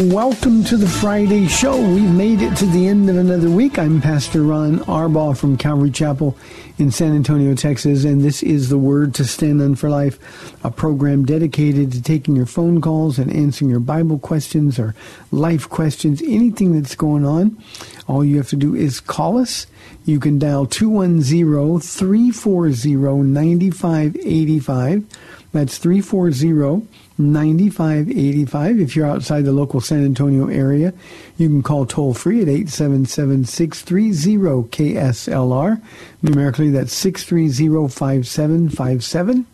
Welcome to the Friday show. We've made it to the end of another week. I'm Pastor Ron Arbaugh from Calvary Chapel in San Antonio, Texas, and this is the Word to Stand on for Life, a program dedicated to taking your phone calls and answering your Bible questions or life questions, anything that's going on. All you have to do is call us. You can dial 210-340-9585. That's 340 9585. If you're outside the local San Antonio area, you can call toll free at 877 630 KSLR. Numerically, that's 630 5757.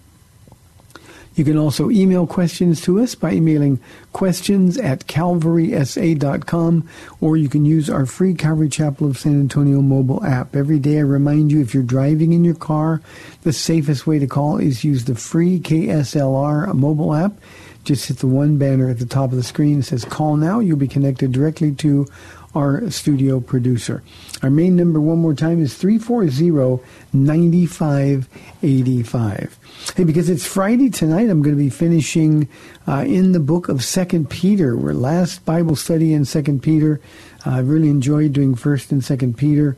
You can also email questions to us by emailing questions at calvarysa.com, or you can use our free Calvary Chapel of San Antonio mobile app. Every day I remind you if you're driving in your car, the safest way to call is use the free KSLR mobile app. Just hit the one banner at the top of the screen that says call now. You'll be connected directly to our studio producer. Our main number, one more time, is 340-9585. Hey, because it's Friday tonight, I'm going to be finishing uh, in the book of Second Peter. We're last Bible study in Second Peter. Uh, I really enjoyed doing First and Second Peter.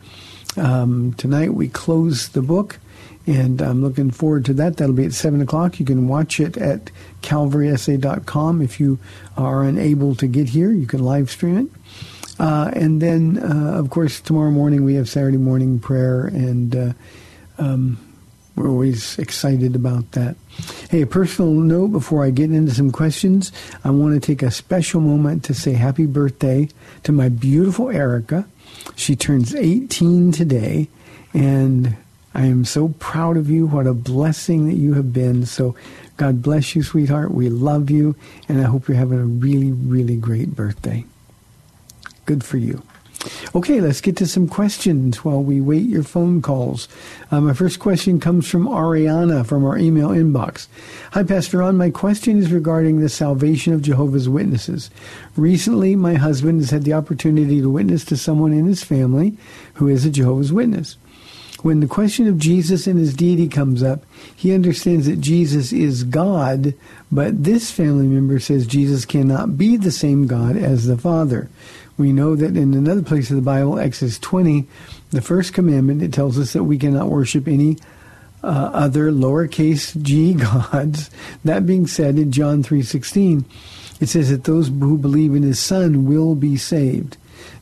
Um, tonight we close the book, and I'm looking forward to that. That'll be at 7 o'clock. You can watch it at calvarysa.com. If you are unable to get here, you can live stream it. Uh, and then, uh, of course, tomorrow morning we have Saturday morning prayer, and uh, um, we're always excited about that. Hey, a personal note before I get into some questions, I want to take a special moment to say happy birthday to my beautiful Erica. She turns 18 today, and I am so proud of you. What a blessing that you have been. So, God bless you, sweetheart. We love you, and I hope you're having a really, really great birthday. Good for you. Okay, let's get to some questions while we wait your phone calls. Uh, my first question comes from Ariana from our email inbox. Hi, Pastor Ron. My question is regarding the salvation of Jehovah's Witnesses. Recently, my husband has had the opportunity to witness to someone in his family who is a Jehovah's Witness. When the question of Jesus and his deity comes up, he understands that Jesus is God, but this family member says Jesus cannot be the same God as the Father. We know that in another place of the Bible, Exodus 20, the first commandment, it tells us that we cannot worship any uh, other lowercase g gods. That being said, in John 3.16, it says that those who believe in his Son will be saved.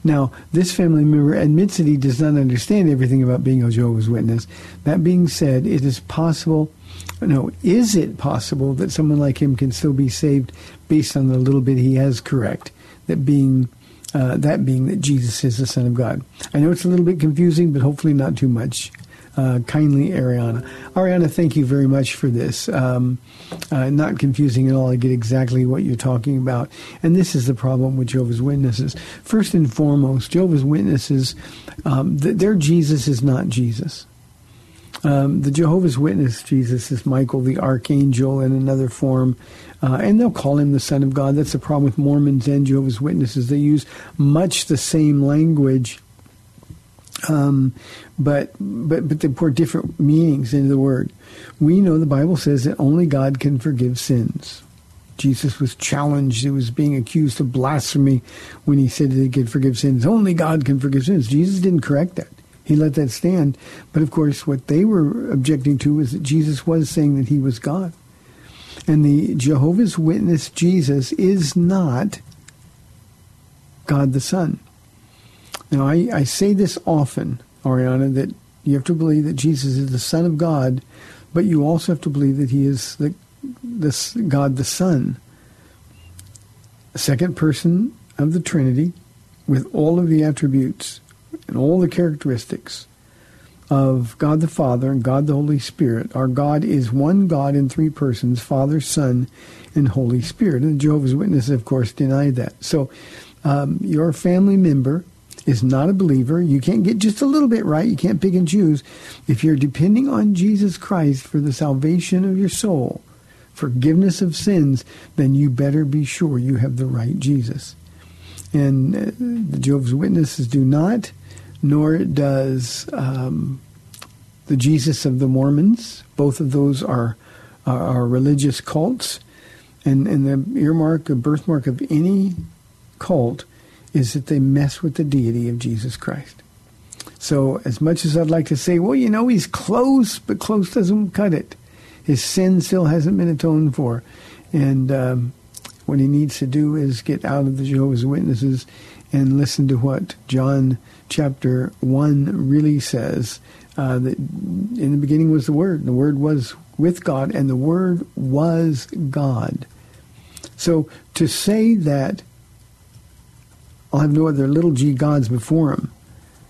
Now, this family member admits that he does not understand everything about being a Jehovah's Witness. That being said, it is possible, no, is it possible that someone like him can still be saved based on the little bit he has correct? That being uh, that being that Jesus is the Son of God. I know it's a little bit confusing, but hopefully not too much. Uh, kindly, Ariana. Ariana, thank you very much for this. Um, uh, not confusing at all. I get exactly what you're talking about. And this is the problem with Jehovah's Witnesses. First and foremost, Jehovah's Witnesses, um, th- their Jesus is not Jesus. Um, the Jehovah's Witness Jesus is Michael the Archangel in another form. Uh, and they'll call him the Son of God. That's the problem with Mormons and Jehovah's Witnesses. They use much the same language, um, but but but they pour different meanings into the word. We know the Bible says that only God can forgive sins. Jesus was challenged. He was being accused of blasphemy when he said that he could forgive sins. Only God can forgive sins. Jesus didn't correct that. He let that stand. But of course, what they were objecting to was that Jesus was saying that he was God. And the Jehovah's Witness Jesus is not God the Son. Now, I, I say this often, Ariana, that you have to believe that Jesus is the Son of God, but you also have to believe that he is the, the God the Son, second person of the Trinity, with all of the attributes and all the characteristics of God the Father and God the Holy Spirit. Our God is one God in three persons, Father, Son, and Holy Spirit. And Jehovah's Witnesses, of course, deny that. So um, your family member is not a believer. You can't get just a little bit right. You can't pick and choose. If you're depending on Jesus Christ for the salvation of your soul, forgiveness of sins, then you better be sure you have the right Jesus. And uh, the Jehovah's Witnesses do not nor does um, the Jesus of the Mormons. Both of those are are, religious cults, and and the earmark, the birthmark of any cult is that they mess with the deity of Jesus Christ. So, as much as I'd like to say, well, you know, he's close, but close doesn't cut it. His sin still hasn't been atoned for, and um, what he needs to do is get out of the Jehovah's Witnesses and listen to what John chapter 1 really says uh, that in the beginning was the Word. The Word was with God, and the Word was God. So to say that I'll have no other little g gods before him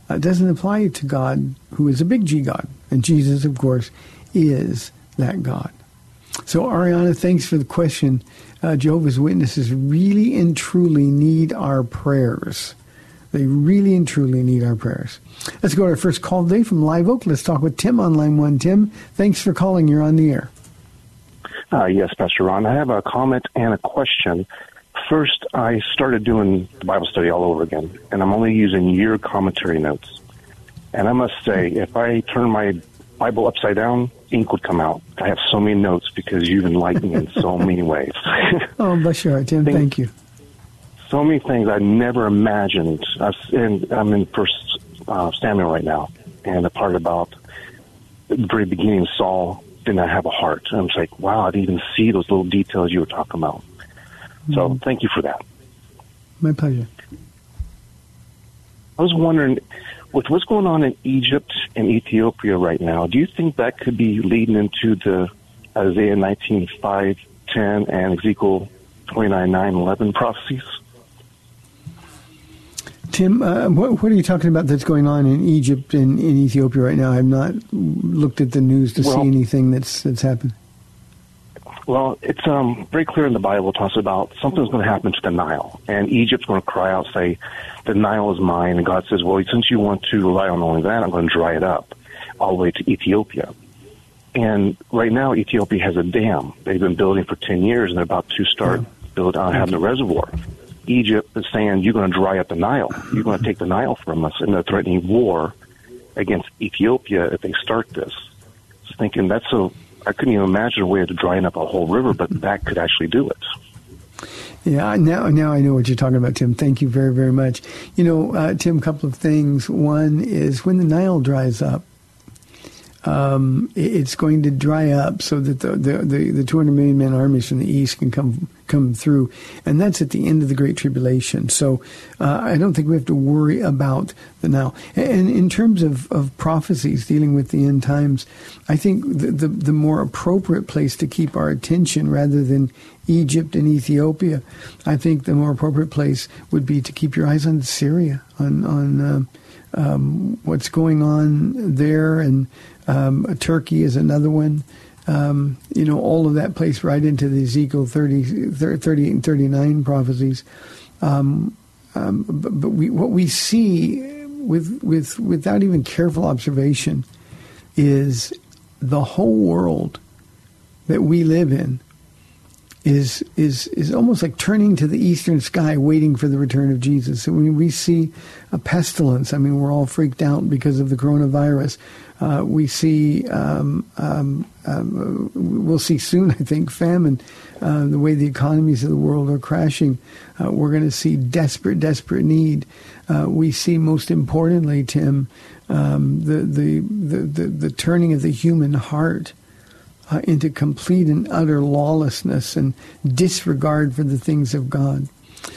uh, doesn't apply to God, who is a big G God. And Jesus, of course, is that God. So, Ariana, thanks for the question. Uh, Jehovah's Witnesses really and truly need our prayers. They really and truly need our prayers. Let's go to our first call today from Live Oak. Let's talk with Tim on line one. Tim, thanks for calling. You're on the air. Uh, yes, Pastor Ron. I have a comment and a question. First, I started doing the Bible study all over again, and I'm only using your commentary notes. And I must say, if I turn my Bible upside down, ink would come out. I have so many notes because you've enlightened me in so many ways. oh, bless your heart, Tim. Thank you so many things I never imagined. I and I'm in First uh, Samuel right now, and the part about the very beginning, Saul did not have a heart. And I'm like, wow, I didn't even see those little details you were talking about. Mm-hmm. So thank you for that. My pleasure. I was wondering, with what's going on in Egypt and Ethiopia right now, do you think that could be leading into the Isaiah 19, 5, 10, and Ezekiel 29, 9, 11 prophecies? Tim, uh, what, what, are you talking about that's going on in Egypt and in Ethiopia right now? I've not looked at the news to well, see anything that's that's happened. Well, it's um, very clear in the Bible. It talks about something's going to happen to the Nile, and Egypt's going to cry out, say, "The Nile is mine." And God says, "Well, since you want to rely on only that, I'm going to dry it up all the way to Ethiopia." And right now, Ethiopia has a dam they've been building for ten years, and they're about to start yeah. build on uh, having a reservoir. Egypt is saying, you're going to dry up the Nile. You're going to take the Nile from us. And they're threatening war against Ethiopia if they start this. Just thinking that's a, I couldn't even imagine a way of drying up a whole river, but that could actually do it. Yeah, now now I know what you're talking about, Tim. Thank you very very much. You know, uh, Tim, a couple of things. One is when the Nile dries up, um, it's going to dry up so that the, the, the, the 200 million man armies from the east can come come through, and that's at the end of the Great Tribulation. So uh, I don't think we have to worry about the now. And in terms of, of prophecies dealing with the end times, I think the, the, the more appropriate place to keep our attention rather than Egypt and Ethiopia, I think the more appropriate place would be to keep your eyes on Syria, on on uh, um, what's going on there and um, Turkey is another one. Um, you know, all of that plays right into the Ezekiel 30, 38 and 39 prophecies. Um, um, but, but we, what we see with, with, without even careful observation is the whole world that we live in is is is almost like turning to the eastern sky, waiting for the return of Jesus. And when we see a pestilence, I mean, we're all freaked out because of the coronavirus. Uh, we see, um, um, um, we'll see soon, I think, famine. Uh, the way the economies of the world are crashing, uh, we're going to see desperate, desperate need. Uh, we see, most importantly, Tim, um, the, the, the, the, the turning of the human heart uh, into complete and utter lawlessness and disregard for the things of God.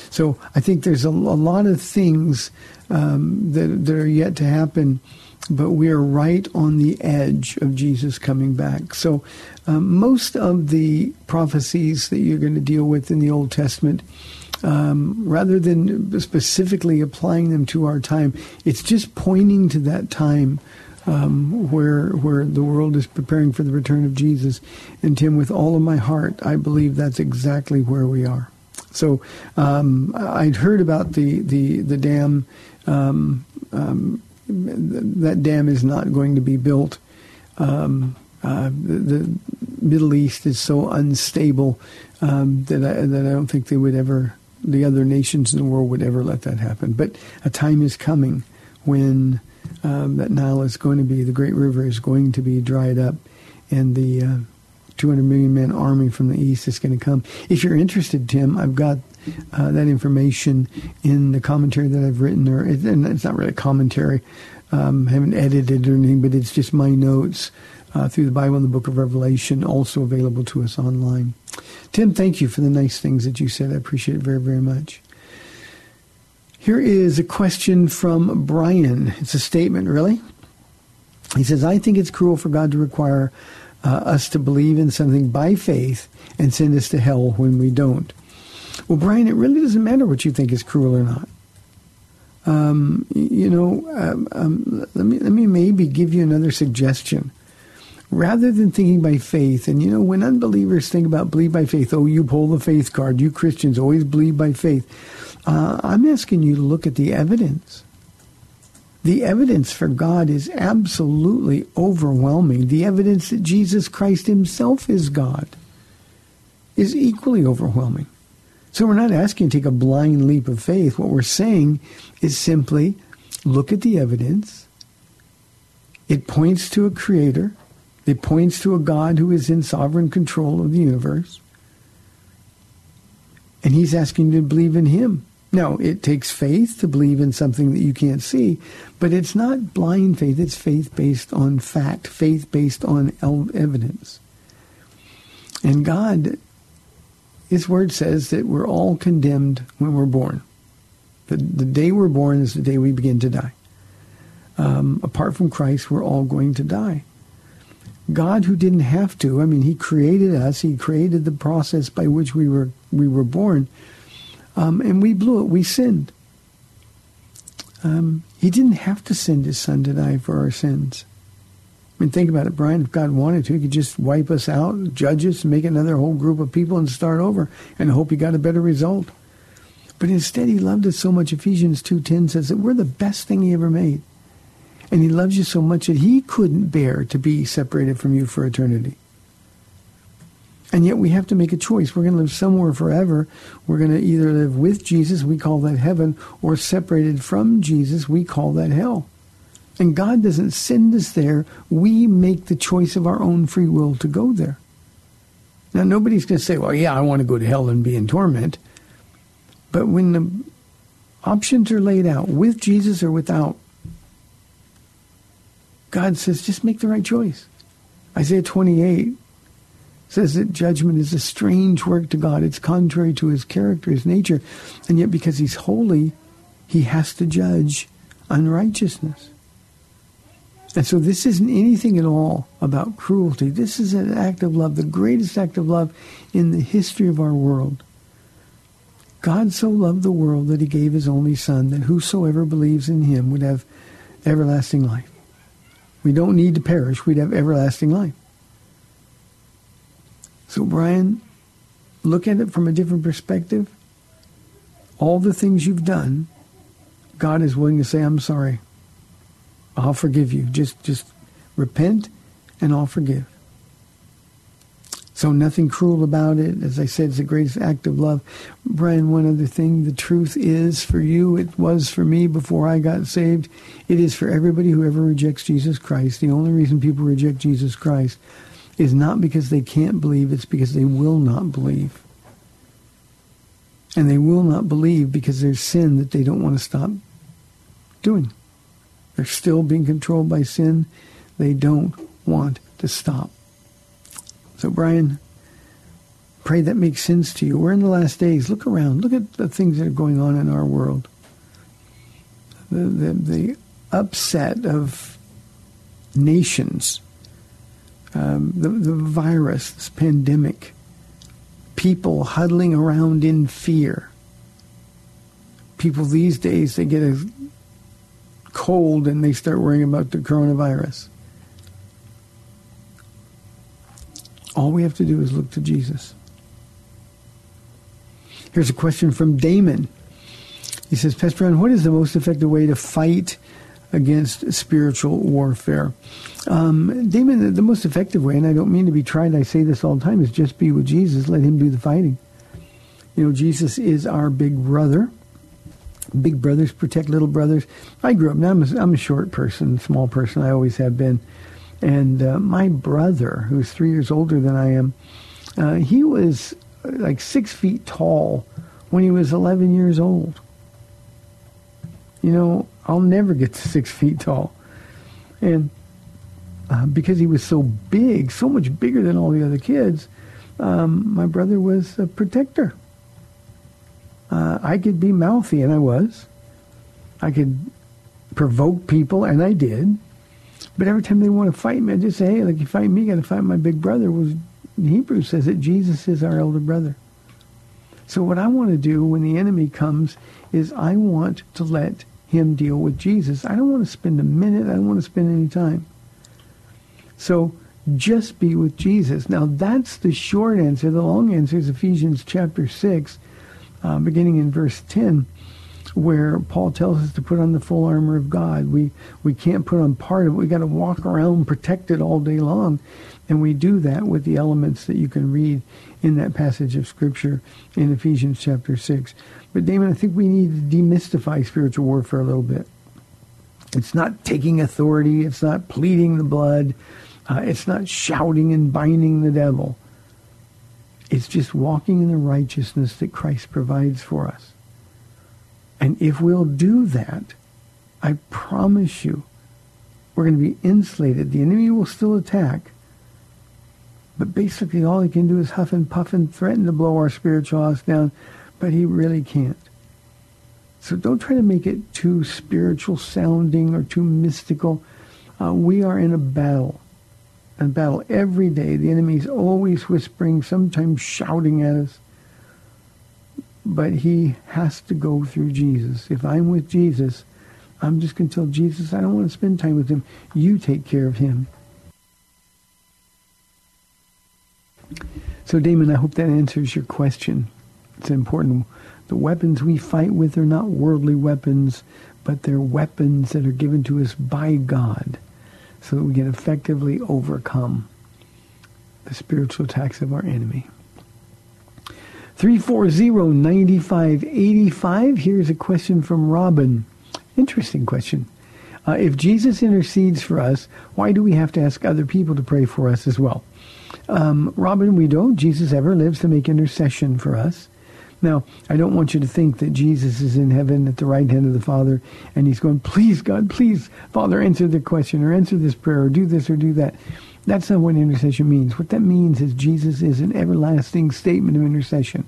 So I think there's a, a lot of things um, that, that are yet to happen, but we are right on the edge of Jesus coming back. So um, most of the prophecies that you're going to deal with in the Old Testament, um, rather than specifically applying them to our time, it's just pointing to that time um, where where the world is preparing for the return of Jesus. And Tim, with all of my heart, I believe that's exactly where we are. So um, I'd heard about the the the dam. Um, um, that dam is not going to be built. Um, uh, the, the, Middle East is so unstable um, that I, that I don't think they would ever, the other nations in the world would ever let that happen. But a time is coming when um, that Nile is going to be, the great river is going to be dried up, and the uh, 200 million man army from the east is going to come. If you're interested, Tim, I've got uh, that information in the commentary that I've written, or it, and it's not really a commentary. Um, I haven't edited or anything, but it's just my notes uh, through the Bible and the Book of Revelation, also available to us online. Tim, thank you for the nice things that you said. I appreciate it very, very much. Here is a question from Brian. It's a statement, really. He says, I think it's cruel for God to require uh, us to believe in something by faith and send us to hell when we don't. Well, Brian, it really doesn't matter what you think is cruel or not. Um, you know, um, um, let me let me maybe give you another suggestion. Rather than thinking by faith, and you know, when unbelievers think about believe by faith, oh, you pull the faith card. You Christians always believe by faith. Uh, I'm asking you to look at the evidence. The evidence for God is absolutely overwhelming. The evidence that Jesus Christ himself is God is equally overwhelming. So we're not asking you to take a blind leap of faith. What we're saying is simply look at the evidence. It points to a creator. It points to a God who is in sovereign control of the universe. And he's asking you to believe in him. Now, it takes faith to believe in something that you can't see, but it's not blind faith. It's faith based on fact, faith based on evidence. And God, His Word says that we're all condemned when we're born. The, the day we're born is the day we begin to die. Um, apart from Christ, we're all going to die. God, who didn't have to, I mean, He created us. He created the process by which we were we were born um, and we blew it. We sinned. Um, he didn't have to send his son to die for our sins. I mean, think about it, Brian. If God wanted to, he could just wipe us out, judge us, make another whole group of people and start over and hope he got a better result. But instead, he loved us so much. Ephesians 2.10 says that we're the best thing he ever made. And he loves you so much that he couldn't bear to be separated from you for eternity. And yet we have to make a choice. We're going to live somewhere forever. We're going to either live with Jesus, we call that heaven, or separated from Jesus, we call that hell. And God doesn't send us there. We make the choice of our own free will to go there. Now, nobody's going to say, well, yeah, I want to go to hell and be in torment. But when the options are laid out, with Jesus or without, God says, just make the right choice. Isaiah 28 says that judgment is a strange work to God. It's contrary to his character, his nature. And yet because he's holy, he has to judge unrighteousness. And so this isn't anything at all about cruelty. This is an act of love, the greatest act of love in the history of our world. God so loved the world that he gave his only son that whosoever believes in him would have everlasting life. We don't need to perish. We'd have everlasting life. So, Brian, look at it from a different perspective. All the things you've done, God is willing to say, I'm sorry. I'll forgive you. Just just repent and I'll forgive. So nothing cruel about it. As I said, it's the greatest act of love. Brian, one other thing. The truth is for you, it was for me before I got saved. It is for everybody who ever rejects Jesus Christ. The only reason people reject Jesus Christ is not because they can't believe, it's because they will not believe. And they will not believe because there's sin that they don't want to stop doing. They're still being controlled by sin. They don't want to stop. So, Brian, pray that makes sense to you. We're in the last days. Look around. Look at the things that are going on in our world. The, the, the upset of nations, um, the, the virus, this pandemic, people huddling around in fear. People these days, they get a cold and they start worrying about the coronavirus. All we have to do is look to Jesus. Here's a question from Damon. He says, Pastor Ron, what is the most effective way to fight against spiritual warfare? Um, Damon, the most effective way, and I don't mean to be tried, I say this all the time, is just be with Jesus. Let him do the fighting. You know, Jesus is our big brother. Big brothers protect little brothers. I grew up, now I'm a, I'm a short person, small person, I always have been. And uh, my brother, who's three years older than I am, uh, he was like six feet tall when he was 11 years old. You know, I'll never get to six feet tall. And uh, because he was so big, so much bigger than all the other kids, um, my brother was a protector. I could be mouthy, and I was. I could provoke people, and I did. But every time they want to fight me, I just say, hey, like you fight me, you got to fight my big brother. Was Hebrews says that Jesus is our elder brother. So what I want to do when the enemy comes is I want to let him deal with Jesus. I don't want to spend a minute. I don't want to spend any time. So just be with Jesus. Now that's the short answer. The long answer is Ephesians chapter 6, uh, beginning in verse 10 where Paul tells us to put on the full armor of God. We we can't put on part of it. We got to walk around protected all day long. And we do that with the elements that you can read in that passage of Scripture in Ephesians chapter 6. But Damon, I think we need to demystify spiritual warfare a little bit. It's not taking authority. It's not pleading the blood. Uh, it's not shouting and binding the devil. It's just walking in the righteousness that Christ provides for us. And if we'll do that, I promise you, we're going to be insulated. The enemy will still attack, but basically, all he can do is huff and puff and threaten to blow our spiritual house down, but he really can't. So don't try to make it too spiritual sounding or too mystical. Uh, we are in a battle. A battle every day. The enemy's always whispering, sometimes shouting at us. But he has to go through Jesus. If I'm with Jesus, I'm just going to tell Jesus, I don't want to spend time with him. You take care of him. So, Damon, I hope that answers your question. It's important. The weapons we fight with are not worldly weapons, but they're weapons that are given to us by God so that we can effectively overcome the spiritual attacks of our enemy. 340-9585. Here's a question from Robin. Interesting question. Uh, if Jesus intercedes for us, why do we have to ask other people to pray for us as well? Um, Robin, we don't. Jesus ever lives to make intercession for us. Now, I don't want you to think that Jesus is in heaven at the right hand of the Father and he's going, please, God, please, Father, answer the question or answer this prayer or do this or do that. That's not what intercession means. What that means is Jesus is an everlasting statement of intercession.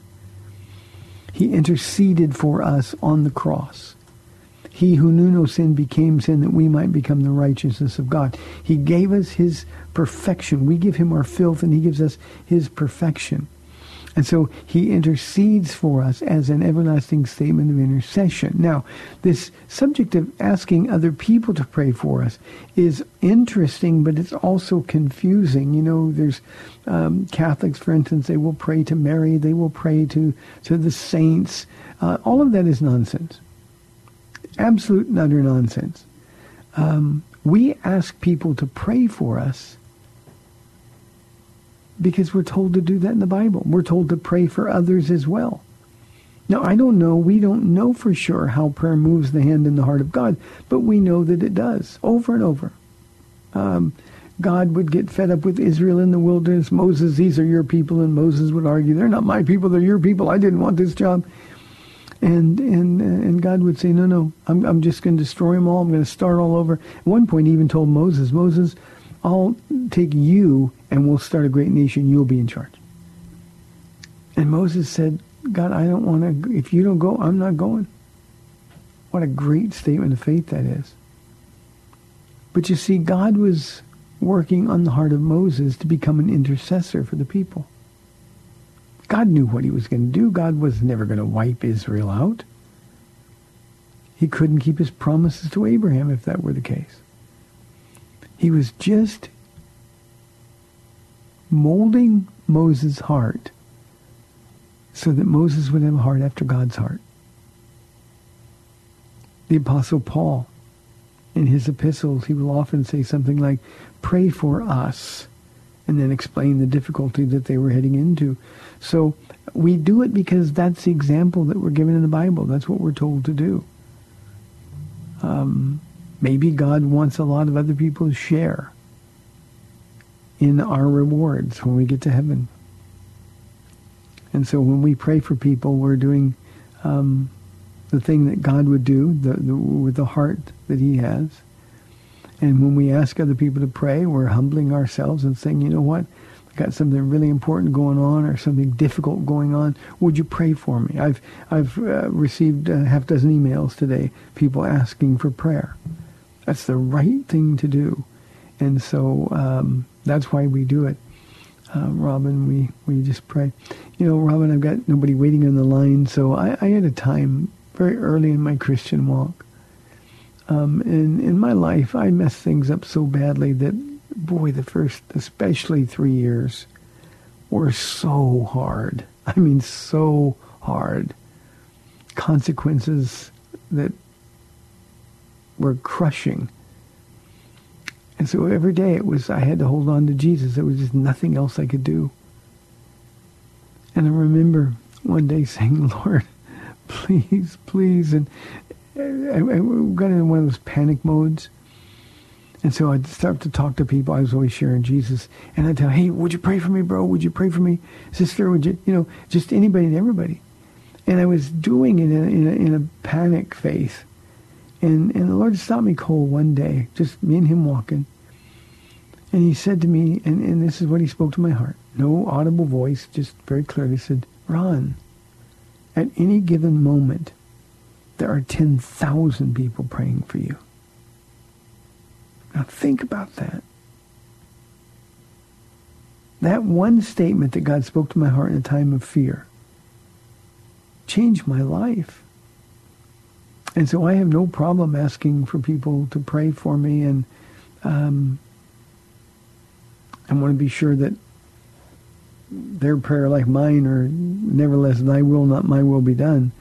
He interceded for us on the cross. He who knew no sin became sin that we might become the righteousness of God. He gave us his perfection. We give him our filth and he gives us his perfection. And so he intercedes for us as an everlasting statement of intercession. Now, this subject of asking other people to pray for us is interesting, but it's also confusing. You know, there's um, Catholics, for instance, they will pray to Mary, they will pray to, to the saints. Uh, all of that is nonsense. Absolute and utter nonsense. Um, we ask people to pray for us because we're told to do that in the Bible. We're told to pray for others as well. Now, I don't know, we don't know for sure how prayer moves the hand in the heart of God, but we know that it does over and over. Um, God would get fed up with Israel in the wilderness. Moses, these are your people, and Moses would argue, they're not my people, they're your people. I didn't want this job. And and and God would say, no, no, I'm I'm just going to destroy them all. I'm going to start all over. At one point, he even told Moses, Moses, I'll take you and we'll start a great nation. You'll be in charge. And Moses said, God, I don't want to, if you don't go, I'm not going. What a great statement of faith that is. But you see, God was working on the heart of Moses to become an intercessor for the people. God knew what he was going to do. God was never going to wipe Israel out. He couldn't keep his promises to Abraham if that were the case. He was just molding Moses' heart so that Moses would have a heart after God's heart. The Apostle Paul, in his epistles, he will often say something like, pray for us, and then explain the difficulty that they were heading into. So we do it because that's the example that we're given in the Bible. That's what we're told to do. Um, maybe God wants a lot of other people to share in our rewards when we get to heaven. And so when we pray for people, we're doing um, the thing that God would do the, the, with the heart that he has. And when we ask other people to pray, we're humbling ourselves and saying, you know what? I've got something really important going on or something difficult going on. Would you pray for me? I've, I've uh, received a half dozen emails today, people asking for prayer. That's the right thing to do. And so um, that's why we do it. Uh, Robin, we, we just pray. You know, Robin, I've got nobody waiting on the line, so I, I had a time very early in my Christian walk. Um, in, in my life, I messed things up so badly that, boy, the first, especially three years, were so hard. I mean, so hard. Consequences that were crushing. And so every day it was, I had to hold on to Jesus. There was just nothing else I could do. And I remember one day saying, Lord, please, please. And I, I got into one of those panic modes. And so I'd start to talk to people. I was always sharing Jesus. And I'd tell, hey, would you pray for me, bro? Would you pray for me? Sister, would you, you know, just anybody and everybody. And I was doing it in a, in a, in a panic faith. And, and the Lord stopped me cold one day, just me and him walking. And he said to me, and, and this is what he spoke to my heart, no audible voice, just very clearly said, Ron, at any given moment, there are 10,000 people praying for you. Now think about that. That one statement that God spoke to my heart in a time of fear changed my life. And so I have no problem asking for people to pray for me and um, I want to be sure that their prayer like mine or nevertheless thy will not my will be done.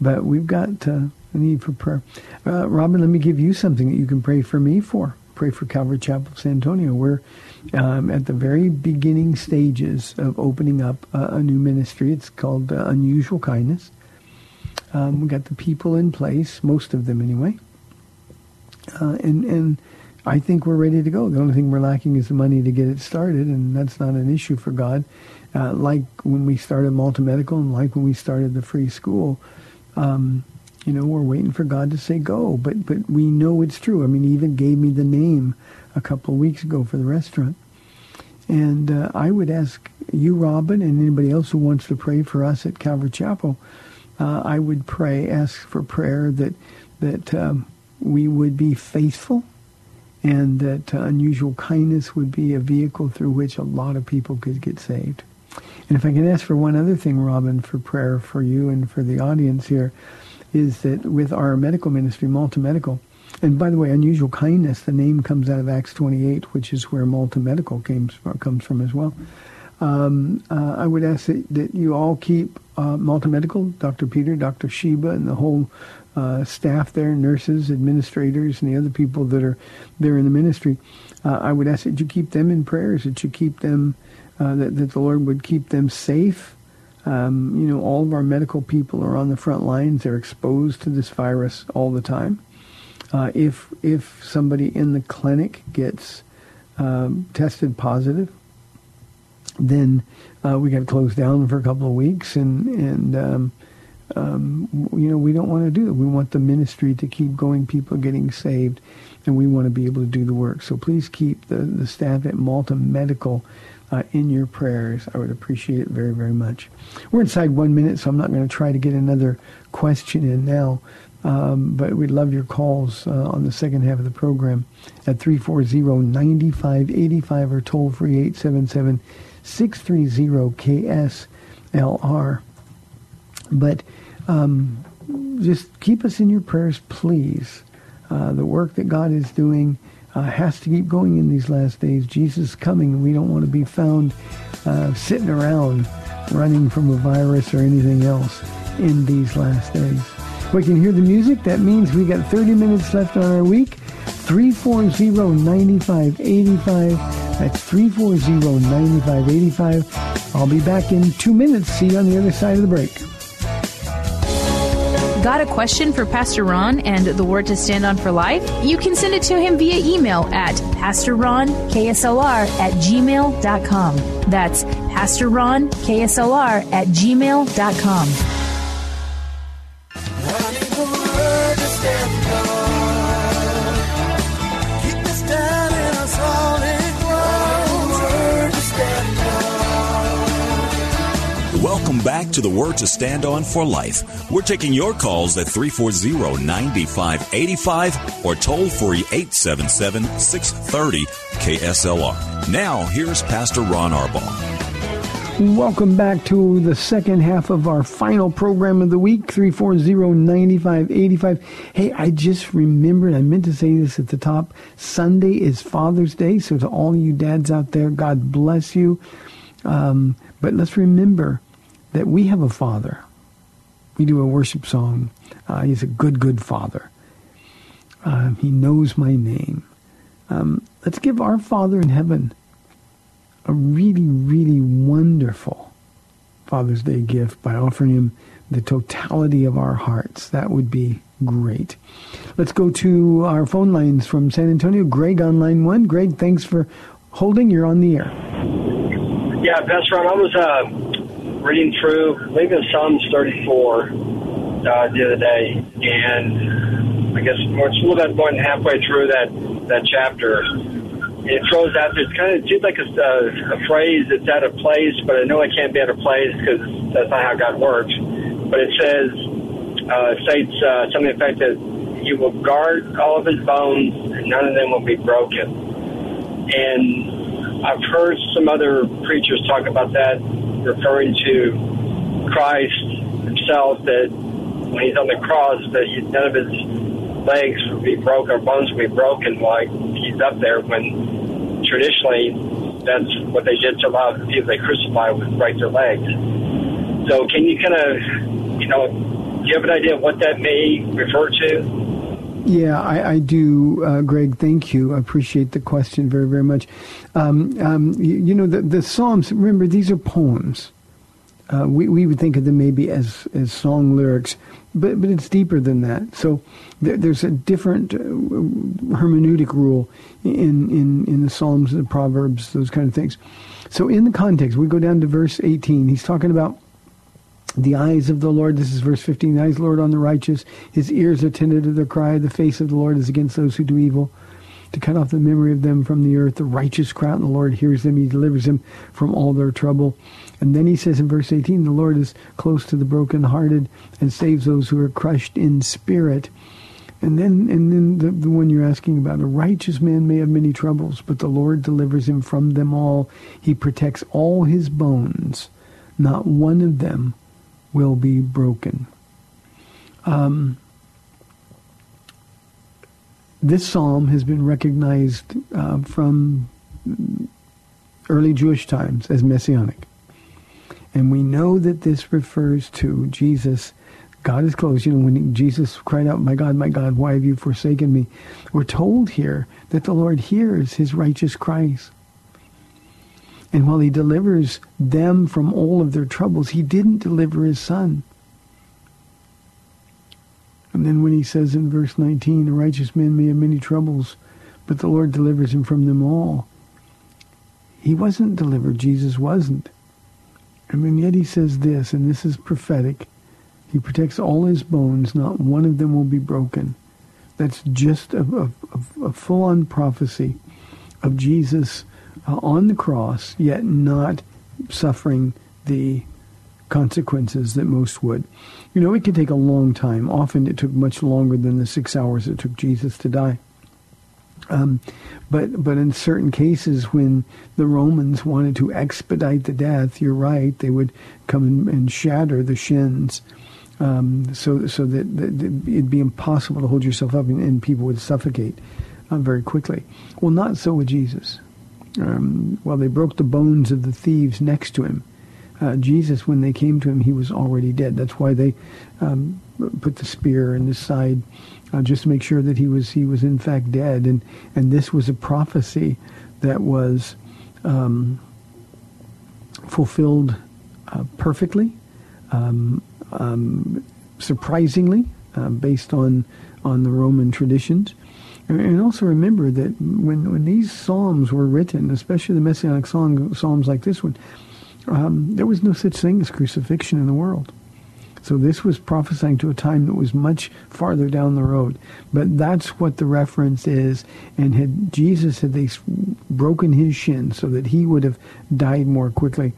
But we've got uh, a need for prayer. Uh, robin let me give you something that you can pray for me for. Pray for calvary chapel of san antonio. We're um, at the very beginning stages of opening up a, a new ministry. It's called uh, unusual kindness. Um, we got the people in place most of them anyway. Uh, and and I think we're ready to go. The only thing we're lacking is the money to get it started, and that's not an issue for God. Uh, like when we started Malta Medical and like when we started the free school, um, you know, we're waiting for God to say go. But but we know it's true. I mean, he even gave me the name a couple of weeks ago for the restaurant. And uh, I would ask you, Robin, and anybody else who wants to pray for us at Calvary Chapel, uh, I would pray, ask for prayer that that um, we would be faithful and that uh, unusual kindness would be a vehicle through which a lot of people could get saved. And if I can ask for one other thing, Robin, for prayer for you and for the audience here, is that with our medical ministry, Malta Medical, and by the way, unusual kindness, the name comes out of Acts 28, which is where Malta Medical came, comes from as well. Um, uh, I would ask that, that you all keep uh, Malta Medical, Dr. Peter, Dr. Sheba, and the whole uh, staff there, nurses, administrators, and the other people that are there in the ministry. Uh, I would ask that you keep them in prayers, that you keep them, uh, that, that the Lord would keep them safe. Um, you know, all of our medical people are on the front lines. They're exposed to this virus all the time. Uh, if if somebody in the clinic gets um, tested positive, then uh, we got to close down for a couple of weeks, and and um, um, you know, we don't want to do that. We want the ministry to keep going, people getting saved, and we want to be able to do the work. So please keep the, the staff at Malta Medical uh, in your prayers. I would appreciate it very, very much. We're inside one minute, so I'm not going to try to get another question in now. Um, but we'd love your calls uh, on the second half of the program at 340-9585 or toll free 877-630-KSLR. But um, just keep us in your prayers, please. Uh, the work that God is doing uh, has to keep going in these last days. Jesus is coming, we don't want to be found uh, sitting around running from a virus or anything else in these last days. We can hear the music. That means we got 30 minutes left on our week. 340-9585. That's 340-9585. I'll be back in two minutes. See you on the other side of the break. Got a question for Pastor Ron and the Word to Stand On for Life? You can send it to him via email at PastorRonKSLR at gmail.com. That's PastorRonKSLR at gmail.com. Running the word to stand on. Welcome back to the Word to Stand On for Life. We're taking your calls at 340-9585 or toll free 877-630 KSLR. Now, here's Pastor Ron Arbaugh. Welcome back to the second half of our final program of the week, 340-9585. Hey, I just remembered, I meant to say this at the top. Sunday is Father's Day, so to all you dads out there, God bless you. Um, but let's remember that we have a father. We do a worship song. Uh, he's a good, good father. Uh, he knows my name. Um, let's give our Father in heaven a really, really wonderful Father's Day gift by offering him the totality of our hearts. That would be great. Let's go to our phone lines from San Antonio. Greg on line one. Greg, thanks for holding. You're on the air. Yeah, best Ron, I was uh, reading through, I Psalms 34 uh, the other day, and I guess more, it's a little bit more than halfway through that, that chapter. It throws out, it's kind of, it seems like a, a, a phrase that's out of place, but I know it can't be out of place because that's not how God works. But it says, uh, states uh, something to the effect that he will guard all of his bones and none of them will be broken. And I've heard some other preachers talk about that, referring to Christ himself, that when he's on the cross, that he, none of his legs would be broken or bones would be broken while he's up there. When traditionally, that's what they did to a lot of people they crucified would break their legs. So, can you kind of, you know, have an idea of what that may refer to? Yeah, I, I do, uh, Greg. Thank you. I appreciate the question very, very much. Um, um, you, you, know, the, the Psalms, remember, these are poems. Uh, we, we would think of them maybe as, as song lyrics, but, but it's deeper than that. So there, there's a different uh, hermeneutic rule in, in, in the Psalms, the Proverbs, those kind of things. So in the context, we go down to verse 18. He's talking about the eyes of the Lord, this is verse 15, the eyes of the Lord on the righteous, his ears are tended to their cry, the face of the Lord is against those who do evil, to cut off the memory of them from the earth. The righteous cry out, and the Lord hears them, he delivers them from all their trouble. And then he says in verse 18, the Lord is close to the brokenhearted and saves those who are crushed in spirit. And then, and then the, the one you're asking about, a righteous man may have many troubles, but the Lord delivers him from them all. He protects all his bones. Not one of them will be broken. Um, this psalm has been recognized uh, from early Jewish times as messianic. And we know that this refers to Jesus. God is close. You know, when Jesus cried out, My God, my God, why have you forsaken me? We're told here that the Lord hears his righteous cries. And while he delivers them from all of their troubles, he didn't deliver his son. And then when he says in verse 19, a righteous man may have many troubles, but the Lord delivers him from them all. He wasn't delivered. Jesus wasn't. And then yet he says this, and this is prophetic. He protects all his bones. Not one of them will be broken. That's just a, a, a full-on prophecy of Jesus on the cross, yet not suffering the consequences that most would. You know, it can take a long time. Often it took much longer than the six hours it took Jesus to die. Um, but but in certain cases, when the Romans wanted to expedite the death, you're right, they would come and, shatter the shins, um, so so that, that, it'd be impossible to hold yourself up, and, and people would suffocate uh, very quickly. Well, not so with Jesus. Um, well, they broke the bones of the thieves next to him. Uh, Jesus, when they came to him, he was already dead. That's why they um, put the spear in his side, uh, just to make sure that he was he was in fact dead. And and this was a prophecy that was um, fulfilled uh, perfectly, um, um, surprisingly, uh, based on on the Roman traditions. And also remember that when, when these psalms were written, especially the messianic song, psalms like this one, um, there was no such thing as crucifixion in the world. So this was prophesying to a time that was much farther down the road. But that's what the reference is. And had Jesus had they broken his shin so that he would have died more quickly,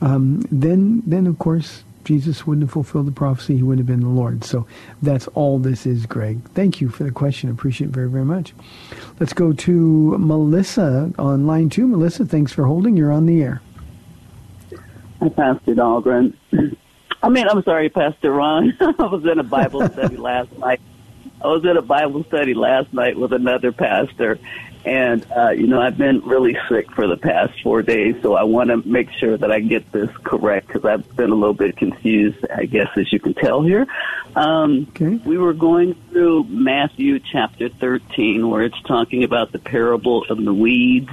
um, then then of course Jesus wouldn't have fulfilled the prophecy. He wouldn't have been the Lord. So that's all this is, Greg. Thank you for the question. Appreciate it very, very much. Let's go to Melissa on line two. Melissa, thanks for holding. You're on the air. Hi, Pastor Dahlgren. I mean, I'm sorry, Pastor Ron. I was in a Bible study last night. I was in a Bible study last night with another pastor, and, uh, you know, I've been really sick for the past four days, so I want to make sure that I get this correct because I've been a little bit confused, I guess, as you can tell here. Um, okay. We were going through Matthew chapter 13, where it's talking about the parable of the weeds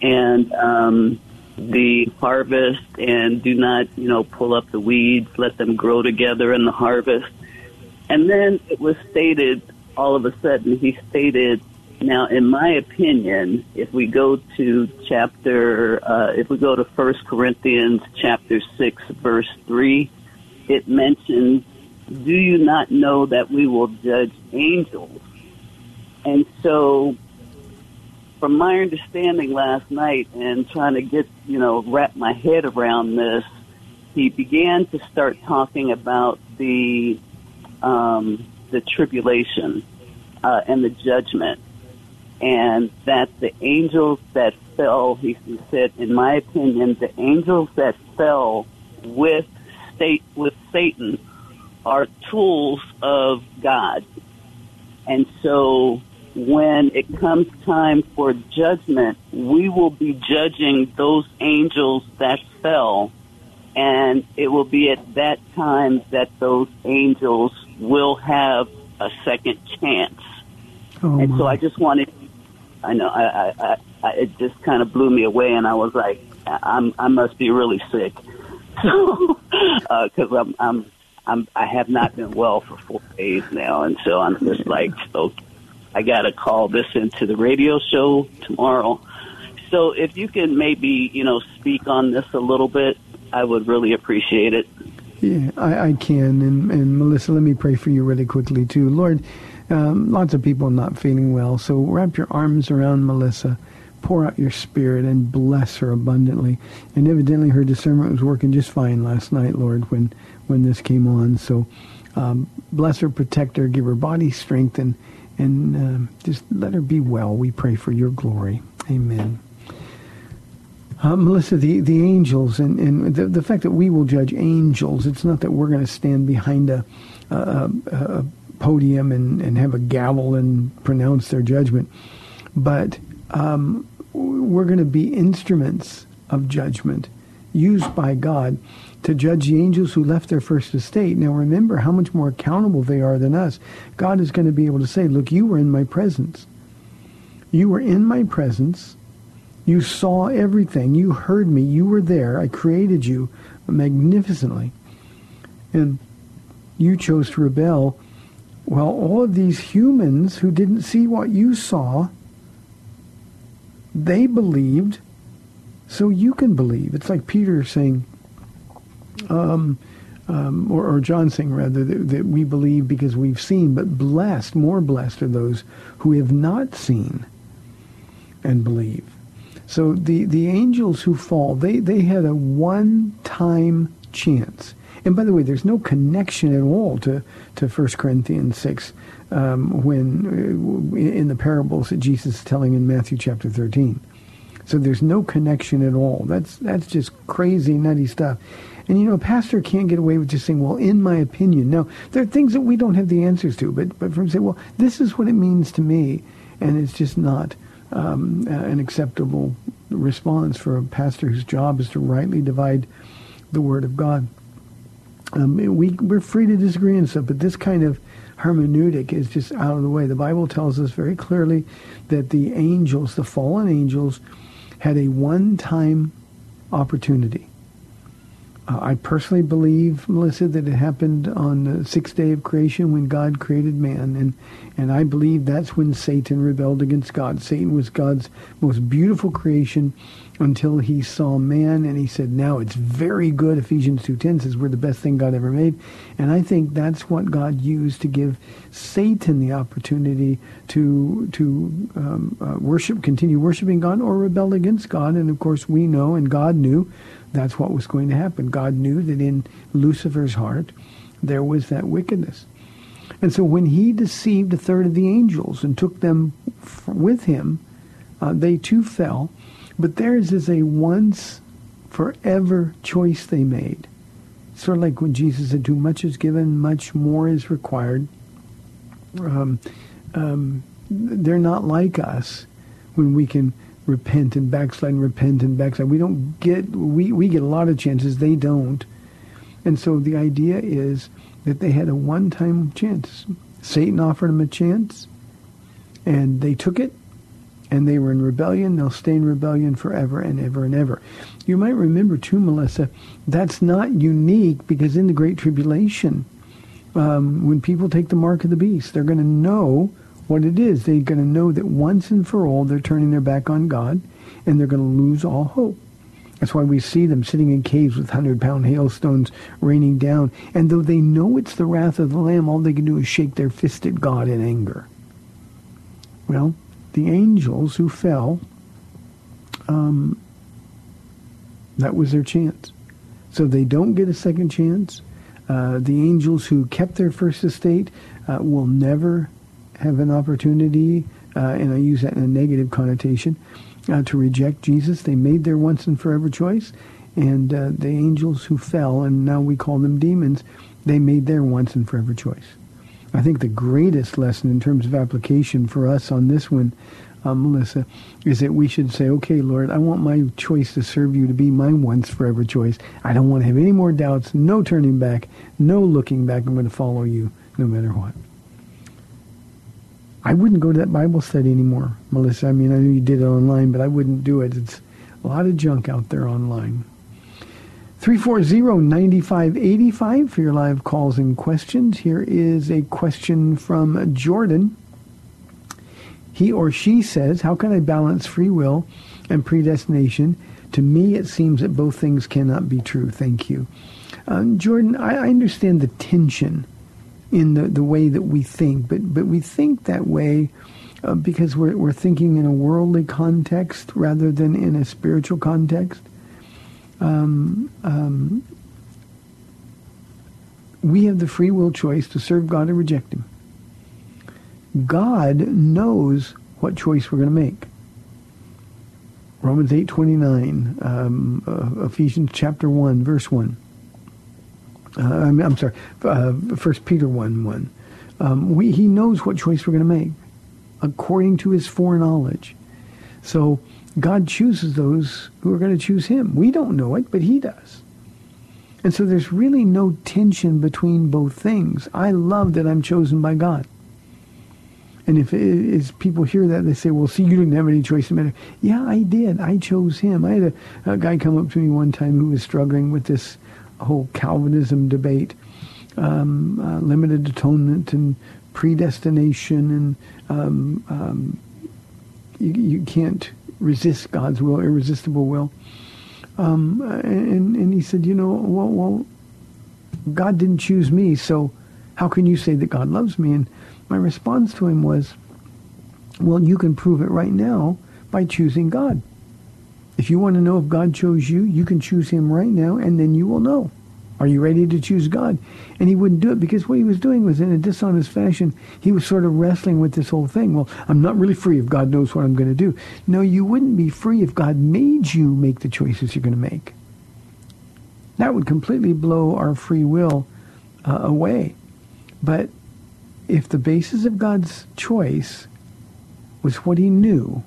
and um, the harvest, and do not, you know, pull up the weeds, let them grow together in the harvest. And then it was stated, all of a sudden, he stated, now, in my opinion, if we go to chapter, uh, if we go to First Corinthians chapter six, verse three, it mentions, "Do you not know that we will judge angels?" And so, from my understanding last night and trying to get, you know, wrap my head around this, he began to start talking about the um, the tribulation uh, and the judgment and that the angels that fell, he said, in my opinion, the angels that fell with state with Satan are tools of God. And so when it comes time for judgment, we will be judging those angels that fell. And it will be at that time that those angels will have a second chance. Oh and so I just wanted I know. I, I, I it just kind of blew me away, and I was like, I'm, I must be really sick. So, because uh, I'm, I'm, I'm, I have not been well for four days now, and so I'm just like, so I got to call this into the radio show tomorrow. So, if you can maybe, you know, speak on this a little bit, I would really appreciate it. Yeah, I, I can, and, and Melissa, let me pray for you really quickly too, Lord. Um, lots of people not feeling well, so wrap your arms around Melissa, pour out your spirit, and bless her abundantly. And evidently, her discernment was working just fine last night, Lord, when when this came on. So um, bless her, protect her, give her body strength, and and uh, just let her be well. We pray for your glory. Amen. Uh, Melissa, the, the angels and, and the, the fact that we will judge angels, it's not that we're going to stand behind a, a, a, podium and, and have a gavel and pronounce their judgment. But um, we're going to be instruments of judgment used by God to judge the angels who left their first estate. Now remember how much more accountable they are than us. God is going to be able to say, look, you were in my presence. You were in my presence. You saw everything. You heard me. You were there. I created you magnificently. And you chose to rebel well, all of these humans who didn't see what you saw, they believed, so you can believe. It's like Peter saying, um, um, or, or, John saying rather, that, that we believe because we've seen, but blessed, more blessed are those who have not seen and believe. So the, the angels who fall, they, they had a one-time chance. And by the way, there's no connection at all to, to 1 Corinthians 6 um, when uh, in the parables that Jesus is telling in Matthew chapter 13. So there's no connection at all. That's, that's just crazy, nutty stuff. And you know, a pastor can't get away with just saying, well, in my opinion. Now, there are things that we don't have the answers to, but, but from saying, well, this is what it means to me, and it's just not um, an acceptable response for a pastor whose job is to rightly divide the word of God. Um, we, we're free to disagree and stuff, but this kind of hermeneutic is just out of the way. The Bible tells us very clearly that the angels, the fallen angels, had a one-time opportunity uh, I personally believe, Melissa, that it happened on the sixth day of creation when God created man, and and I believe that's when Satan rebelled against God. Satan was God's most beautiful creation until he saw man, and he said, "Now it's very good." Ephesians two ten says, "We're the best thing God ever made," and I think that's what God used to give Satan the opportunity to to um, uh, worship, continue worshiping God, or rebel against God. And of course, we know, and God knew that's what was going to happen. God knew that in Lucifer's heart there was that wickedness. And so when he deceived a third of the angels and took them with him, uh, they too fell. But theirs is a once forever choice they made. Sort of like when Jesus said, too much is given, much more is required. Um, um, they're not like us when we can repent and backslide and repent and backslide. We don't get, we, we get a lot of chances. They don't. And so the idea is that they had a one-time chance. Satan offered them a chance, and they took it, and they were in rebellion. They'll stay in rebellion forever and ever and ever. You might remember, too, Melissa, that's not unique because in the Great Tribulation, um, when people take the mark of the beast, they're going to know what it is. They're going to know that once and for all they're turning their back on God and they're going to lose all hope. That's why we see them sitting in caves with 100-pound hailstones raining down. And though they know it's the wrath of the Lamb, all they can do is shake their fist at God in anger. Well, the angels who fell, um, that was their chance. So they don't get a second chance. Uh, the angels who kept their first estate uh, will never have an opportunity, uh, and I use that in a negative connotation, uh, to reject Jesus. They made their once and forever choice, and uh, the angels who fell, and now we call them demons, they made their once and forever choice. I think the greatest lesson in terms of application for us on this one, um, Melissa, is that we should say, okay, Lord, I want my choice to serve you to be my once forever choice. I don't want to have any more doubts, no turning back, no looking back. I'm going to follow you no matter what. I wouldn't go to that Bible study anymore, Melissa. I mean, I know you did it online, but I wouldn't do it. It's a lot of junk out there online. 340-9585 for your live calls and questions. Here is a question from Jordan. He or she says, how can I balance free will and predestination? To me, it seems that both things cannot be true. Thank you. Um, Jordan, I, I understand the tension in the, the way that we think, but, but we think that way uh, because we're, we're thinking in a worldly context rather than in a spiritual context. Um, um, we have the free will choice to serve God or reject him. God knows what choice we're going to make. Romans 8:29, um, uh, Ephesians chapter 1, verse 1. Uh, I'm, I'm, sorry, uh, First Peter 1 1. Um, we, he knows what choice we're going to make according to his foreknowledge. So God chooses those who are going to choose him. We don't know it, but he does. And so there's really no tension between both things. I love that I'm chosen by God. And if people hear that, they say, well, see, you didn't have any choice in matter. Yeah, I did. I chose him. I had a, a guy come up to me one time who was struggling with this whole Calvinism debate, um, uh, limited atonement and predestination, and um, um, you, you, can't resist God's will, irresistible will. Um, and, and he said, you know, well, well, God didn't choose me, so how can you say that God loves me? And my response to him was, well, you can prove it right now by choosing God. If you want to know if God chose you, you can choose him right now, and then you will know. Are you ready to choose God? And he wouldn't do it because what he was doing was in a dishonest fashion. He was sort of wrestling with this whole thing. Well, I'm not really free if God knows what I'm going to do. No, you wouldn't be free if God made you make the choices you're going to make. That would completely blow our free will uh, away. But if the basis of God's choice was what he knew,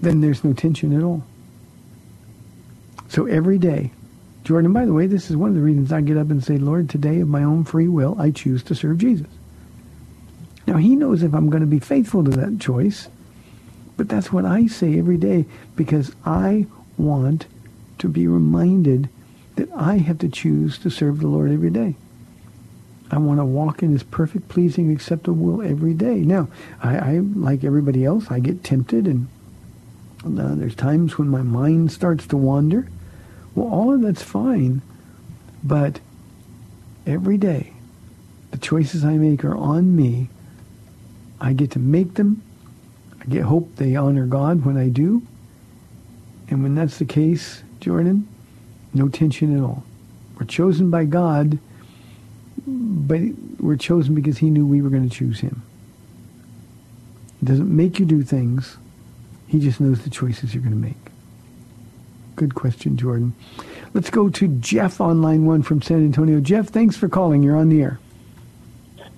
then there's no tension at all. So every day, Jordan, by the way, this is one of the reasons I get up and say, Lord, today of my own free will, I choose to serve Jesus. Now, he knows if I'm going to be faithful to that choice, but that's what I say every day because I want to be reminded that I have to choose to serve the Lord every day. I want to walk in his perfect, pleasing, acceptable will every day. Now, I, I like everybody else, I get tempted and uh, there's times when my mind starts to wander. Well, all of that's fine, but every day, the choices I make are on me. I get to make them. I get hope they honor God when I do. And when that's the case, Jordan, no tension at all. We're chosen by God, but we're chosen because he knew we were going to choose him. He doesn't make you do things. He just knows the choices you're going to make. Good question, Jordan. Let's go to Jeff on line one from San Antonio. Jeff, thanks for calling. You're on the air.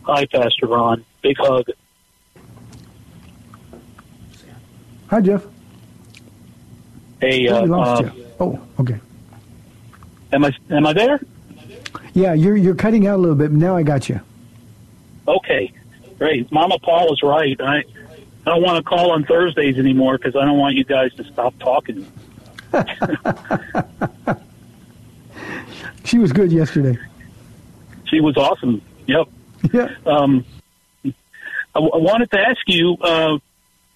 Hi, Pastor Ron. Big hug. Hi, Jeff. Hey, Oh, uh, lost uh, you. Oh, okay. am I am I there? Yeah, you're you're cutting out a little bit. but Now I got you. Okay, great. Mama Paul is right. I I don't want to call on Thursdays anymore because I don't want you guys to stop talking. She was good yesterday. She was awesome. Yep. Yeah. Um, I, w- I wanted to ask you uh,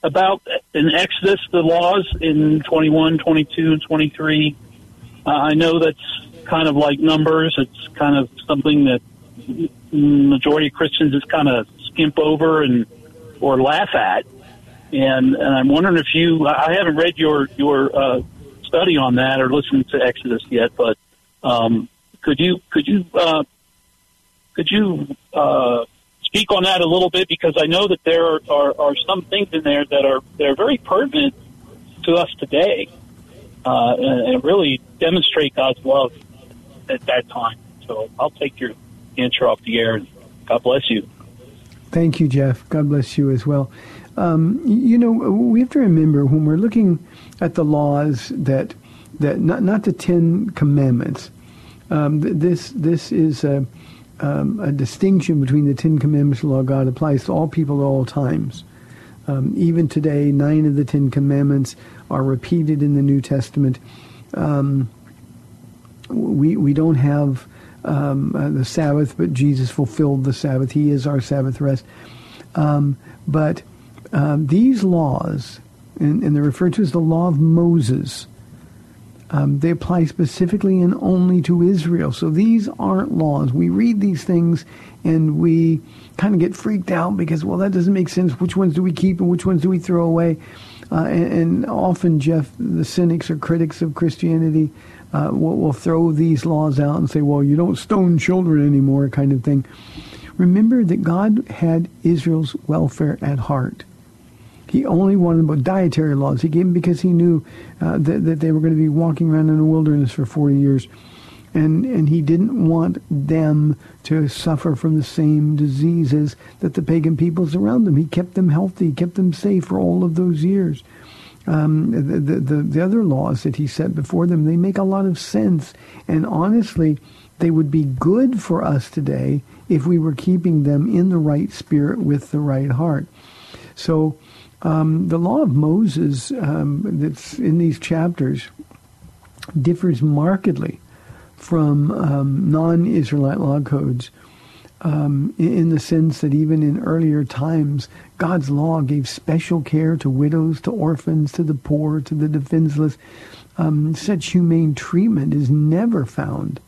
about in Exodus the laws in 21, 22, and 23. Uh, I know that's kind of like numbers. It's kind of something that majority of Christians just kind of skimp over and or laugh at. And, and I'm wondering if you, I haven't read your your uh, study on that or listened to Exodus yet, but um, could you could you uh, could you uh, speak on that a little bit because I know that there are, are, are some things in there that are that are very pertinent to us today, uh, and, and really demonstrate God's love at that time. So I'll take your answer off the air, God bless you. Thank you, Jeff. God bless you as well. Um, you know, we have to remember when we're looking at the laws that that not not the Ten Commandments. Um, th- this this is a, um, a distinction between the Ten Commandments and the law of God applies to all people at all times. Um, even today, nine of the Ten Commandments are repeated in the New Testament. Um, we we don't have um, uh, the Sabbath, but Jesus fulfilled the Sabbath. He is our Sabbath rest. But um, these laws, and, and they're referred to as the law of Moses, um, they apply specifically and only to Israel. So these aren't laws. We read these things and we kind of get freaked out because, well, that doesn't make sense. Which ones do we keep and which ones do we throw away? Uh, and, and often, Jeff, the cynics or critics of Christianity uh, will, will throw these laws out and say, well, you don't stone children anymore, kind of thing. Remember that God had Israel's welfare at heart. He only wanted about dietary laws. He gave them because he knew uh, that, that they were going to be walking around in the wilderness for 40 years. And, and he didn't want them to suffer from the same diseases that the pagan peoples around them. He kept them healthy, kept them safe for all of those years. Um, the, the, the, the other laws that he set before them, they make a lot of sense. And honestly, they would be good for us today if we were keeping them in the right spirit with the right heart. So um, the law of Moses um, that's in these chapters differs markedly from um, non-Israelite law codes um, in, in the sense that even in earlier times, God's law gave special care to widows, to orphans, to the poor, to the defenseless. Um, such humane treatment is never found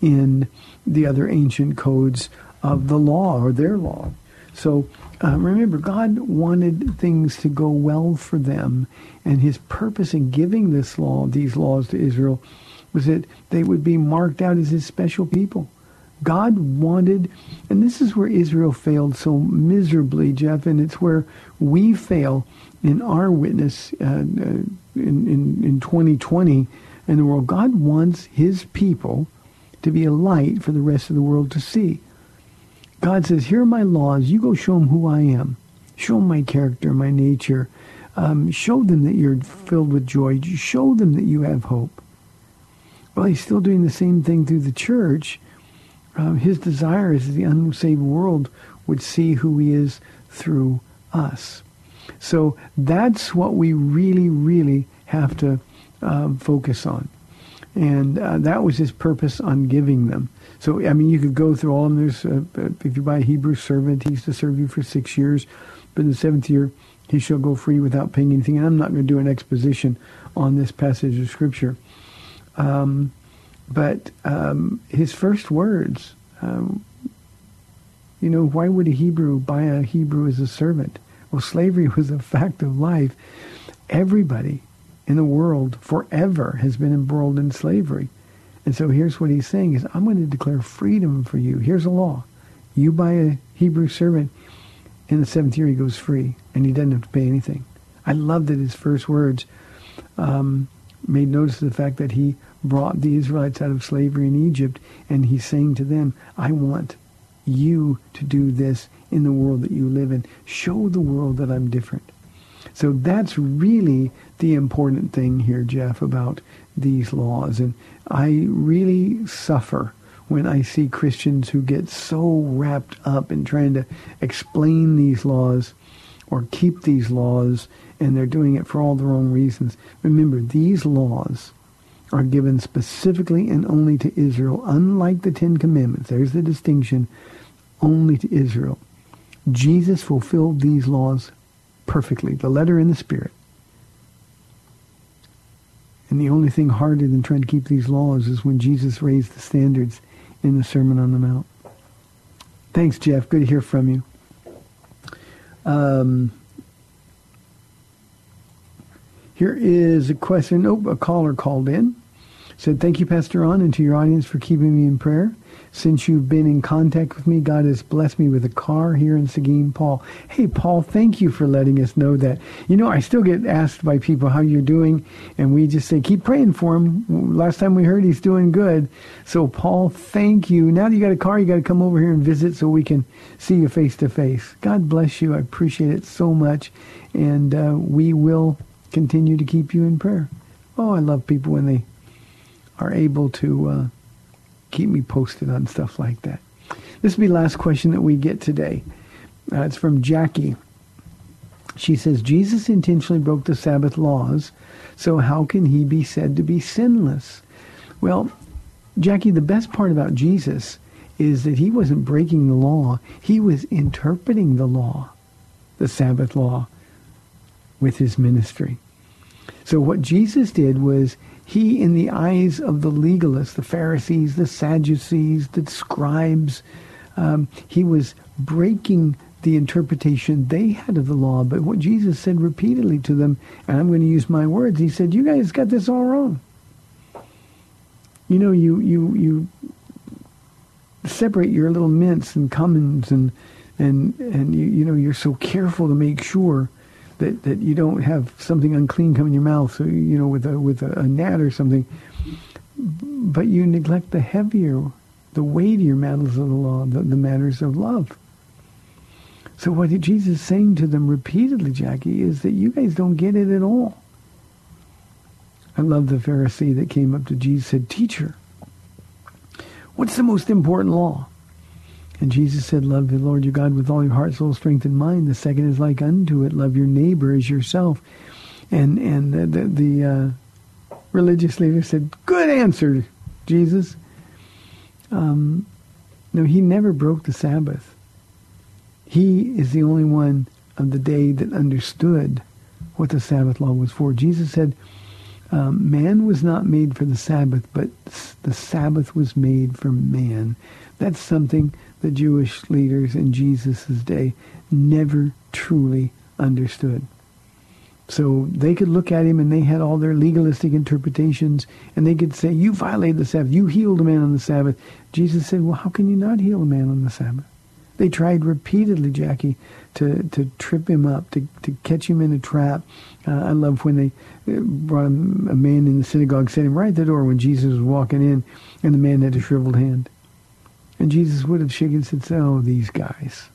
in the other ancient codes of the law or their law. So uh, remember, God wanted things to go well for them, and his purpose in giving this law, these laws to Israel, was that they would be marked out as his special people. God wanted, and this is where Israel failed so miserably, Jeff, and it's where we fail in our witness uh, uh, in, in, in 2020 in the world. God wants his people to be a light for the rest of the world to see. God says, here are my laws. You go show them who I am. Show them my character, my nature. Um, show them that you're filled with joy. Show them that you have hope. Well, he's still doing the same thing through the church. Uh, his desire is that the unsaved world would see who he is through us. So that's what we really, really have to uh, focus on. And uh, that was his purpose on giving them. So, I mean, you could go through all of them. There's, uh, if you buy a Hebrew servant, he's to serve you for six years. But in the seventh year, he shall go free without paying anything. And I'm not going to do an exposition on this passage of Scripture. Um, but um, his first words, um, you know, why would a Hebrew buy a Hebrew as a servant? Well, slavery was a fact of life. Everybody in the world forever has been embroiled in slavery. And so here's what he's saying is, I'm going to declare freedom for you. Here's a law. You buy a Hebrew servant, in the seventh year he goes free, and he doesn't have to pay anything. I love that his first words um, made notice of the fact that he brought the Israelites out of slavery in Egypt, and he's saying to them, I want you to do this in the world that you live in. Show the world that I'm different. So that's really the important thing here, Jeff, about these laws. And I really suffer when I see Christians who get so wrapped up in trying to explain these laws or keep these laws, and they're doing it for all the wrong reasons. Remember, these laws are given specifically and only to Israel, unlike the Ten Commandments. There's the distinction, only to Israel. Jesus fulfilled these laws perfectly, the letter and the spirit. And the only thing harder than trying to keep these laws is when Jesus raised the standards in the Sermon on the Mount. Thanks, Jeff. Good to hear from you. Um, here is a question. Oh, a caller called in. Said, thank you, Pastor Ron, and to your audience for keeping me in prayer. Since you've been in contact with me, God has blessed me with a car here in Seguin, Paul. Hey, Paul, thank you for letting us know that. You know, I still get asked by people how you're doing, and we just say, keep praying for him. Last time we heard he's doing good. So, Paul, thank you. Now that you got a car, you got to come over here and visit so we can see you face to face. God bless you. I appreciate it so much, and uh, we will continue to keep you in prayer. Oh, I love people when they are able to uh, keep me posted on stuff like that. This will be the last question that we get today. Uh, it's from Jackie. She says, Jesus intentionally broke the Sabbath laws, so how can he be said to be sinless? Well, Jackie, the best part about Jesus is that he wasn't breaking the law. He was interpreting the law, the Sabbath law, with his ministry. So what Jesus did was he, in the eyes of the legalists, the Pharisees, the Sadducees, the scribes, um, he was breaking the interpretation they had of the law. But what Jesus said repeatedly to them, and I'm going to use my words, he said, you guys got this all wrong. You know, you, you, you separate your little mints and cummins and, and, and you, you know, you're so careful to make sure that, that you don't have something unclean come in your mouth, so, you know, with a, with a, a gnat or something. But you neglect the heavier, the weightier matters of the law, the, the matters of love. So what Jesus is saying to them repeatedly, Jackie, is that you guys don't get it at all. I love the Pharisee that came up to Jesus and said, Teacher, what's the most important law? And Jesus said, love the Lord your God with all your heart, soul, strength, and mind. The second is like unto it, love your neighbor as yourself. And and the, the, the uh, religious leader said, good answer, Jesus. Um, no, he never broke the Sabbath. He is the only one of the day that understood what the Sabbath law was for. Jesus said, um, man was not made for the Sabbath, but the Sabbath was made for man. That's something the Jewish leaders in Jesus' day never truly understood. So they could look at him and they had all their legalistic interpretations and they could say, you violated the Sabbath. You healed a man on the Sabbath. Jesus said, well, how can you not heal a man on the Sabbath? They tried repeatedly, Jackie, to, to trip him up, to, to catch him in a trap. Uh, I love when they uh, brought a, a man in the synagogue, set him right at the door when Jesus was walking in, and the man had a shriveled hand. And Jesus would have shaken and said, oh, these guys.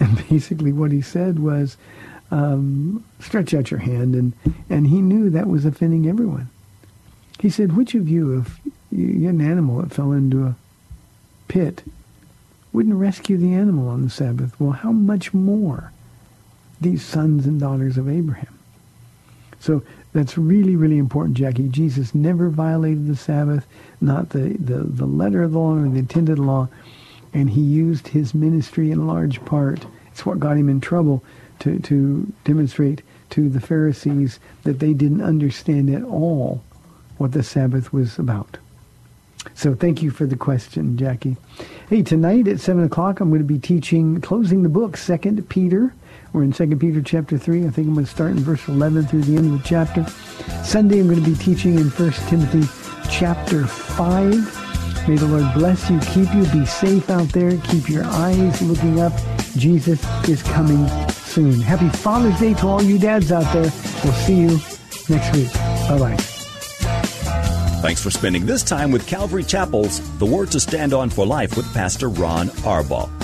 And basically what he said was, um, stretch out your hand. And, and he knew that was offending everyone. He said, which of you, if you had an animal that fell into a pit, wouldn't rescue the animal on the Sabbath? Well, how much more these sons and daughters of Abraham? So that's really, really important, Jackie. Jesus never violated the Sabbath, not the, the, the letter of the law or the intended law. And he used his ministry in large part. It's what got him in trouble to, to demonstrate to the Pharisees that they didn't understand at all what the Sabbath was about. So thank you for the question, Jackie. Hey, tonight at 7 o'clock, I'm going to be teaching, closing the book, Second Peter. We're in Second Peter chapter 3. I think I'm going to start in verse 11 through the end of the chapter. Sunday, I'm going to be teaching in First Timothy chapter 5. May the Lord bless you, keep you, be safe out there, keep your eyes looking up. Jesus is coming soon. Happy Father's Day to all you dads out there. We'll see you next week. Bye-bye. Thanks for spending this time with Calvary Chapel's The Word to Stand On for Life with Pastor Ron Arbaugh.